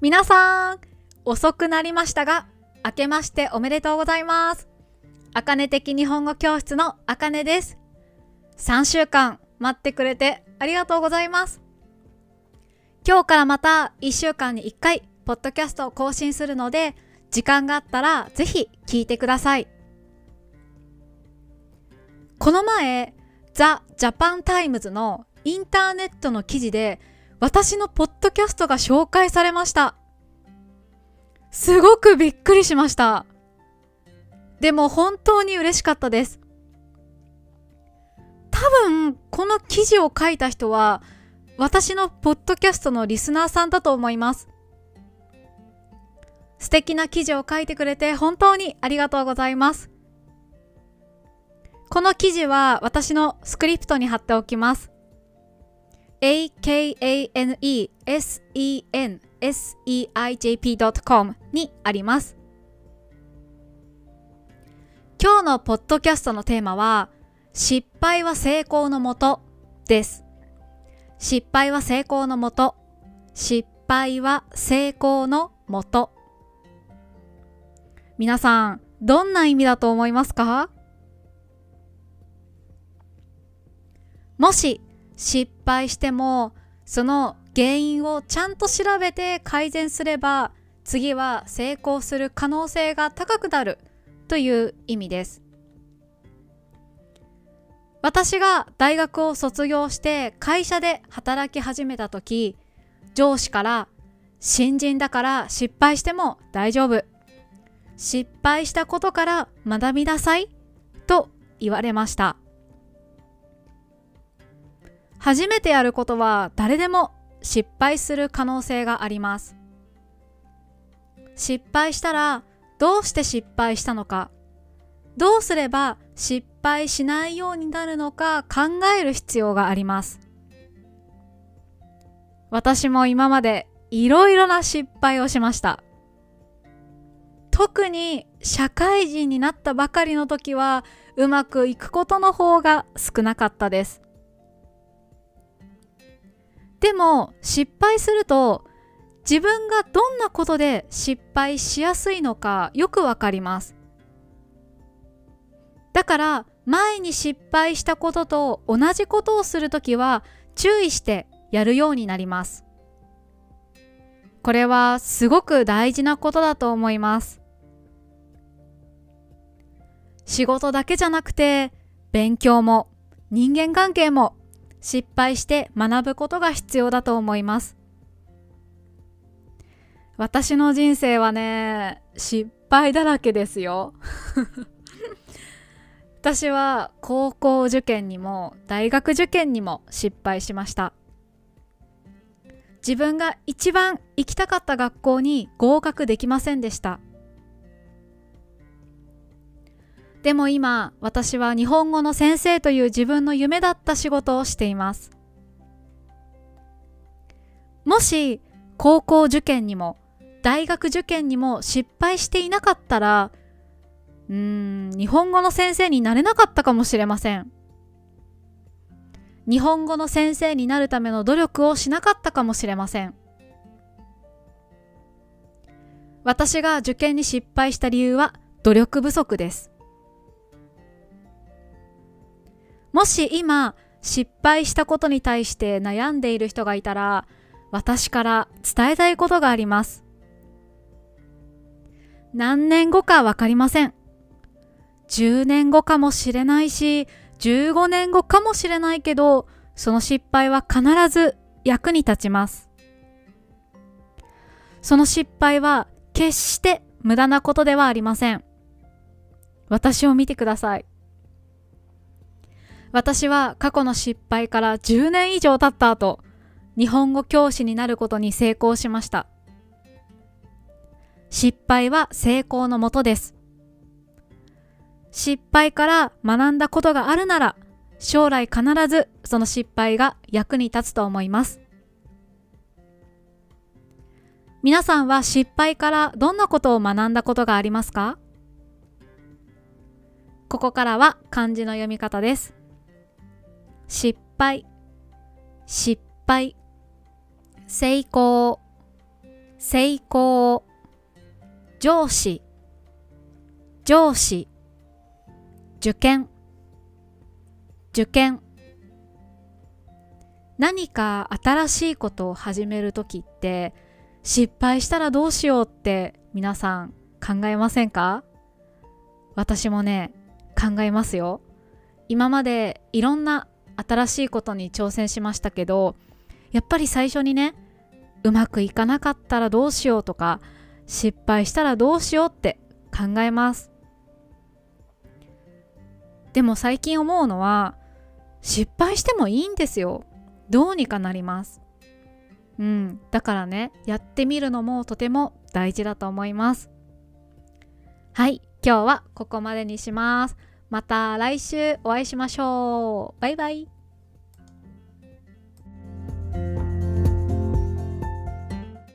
皆さん、遅くなりましたが、明けましておめでとうございます。あかね的日本語教室のあかねです。3週間待ってくれてありがとうございます。今日からまた1週間に1回、ポッドキャストを更新するので、時間があったらぜひ聞いてください。この前、 The Japan Times のインターネットの記事で私のポッドキャストが紹介されました。すごくびっくりしました。でも本当に嬉しかったです。多分この記事を書いた人は私のポッドキャストのリスナーさんだと思います。素敵な記事を書いてくれて本当にありがとうございます。この記事は私のスクリプトに貼っておきます。akanesenseijp.com にあります。今日のポッドキャストのテーマは失敗は成功のもとです。失敗は成功のもと。失敗は成功のもと。皆さん、どんな意味だと思いますか？もし失敗してもその原因をちゃんと調べて改善すれば次は成功する可能性が高くなるという意味です。私が大学を卒業して会社で働き始めた時上司から新人だから失敗しても大丈夫。失敗したことから学びなさいと言われました。初めてやることは誰でも失敗する可能性があります。失敗したらどうして失敗したのか。どうすれば失敗しないようになるのか。考える必要があります。私も今までいろいろな失敗をしました。特に社会人になったばかりの時はうまくいくことの方が少なかったです。でも失敗すると自分がどんなことで失敗しやすいのかよくわかります。だから前に失敗したことと同じことをするときは注意してやるようになります。これはすごく大事なことだと思います。仕事だけじゃなくて勉強も人間関係も失敗して学ぶことが必要だと思います。私の人生はね失敗だらけですよ。私は高校受験にも大学受験にも失敗しました。自分が一番行きたかった学校に合格できませんでした。でも今、私は日本語の先生という自分の夢だった仕事をしています。もし、高校受験にも、大学受験にも失敗していなかったら、うーん、日本語の先生になれなかったかもしれません。日本語の先生になるための努力をしなかったかもしれません。私が受験に失敗した理由は努力不足です。もし今失敗したことに対して悩んでいる人がいたら私から伝えたいことがあります。何年後かわかりません。10年後かもしれないし、15年後かもしれないけど、その失敗は必ず役に立ちます。その失敗は決して無駄なことではありません。私を見てください。私は過去の失敗から10年以上経った後、日本語教師になることに成功しました。失敗は成功のもとです。失敗から学んだことがあるなら、将来必ずその失敗が役に立つと思います。皆さんは失敗からどんなことを学んだことがありますか？ここからは漢字の読み方です。失敗、失敗、成功、成功。上司。上司。受験。受験。何か新しいことを始める時って失敗したらどうしようって皆さん考えませんか？私もね考えますよ。今までいろんな新しいことに挑戦しましたけどやっぱり最初にねうまくいかなかったらどうしようとか失敗したらどうしようって考えます。でも最近思うのは失敗してもいいんですよ。どうにかなります。うん。だからねやってみるのもとても大事だと思います。はい。今日はここまでにします。また来週お会いしましょう。バイバイ。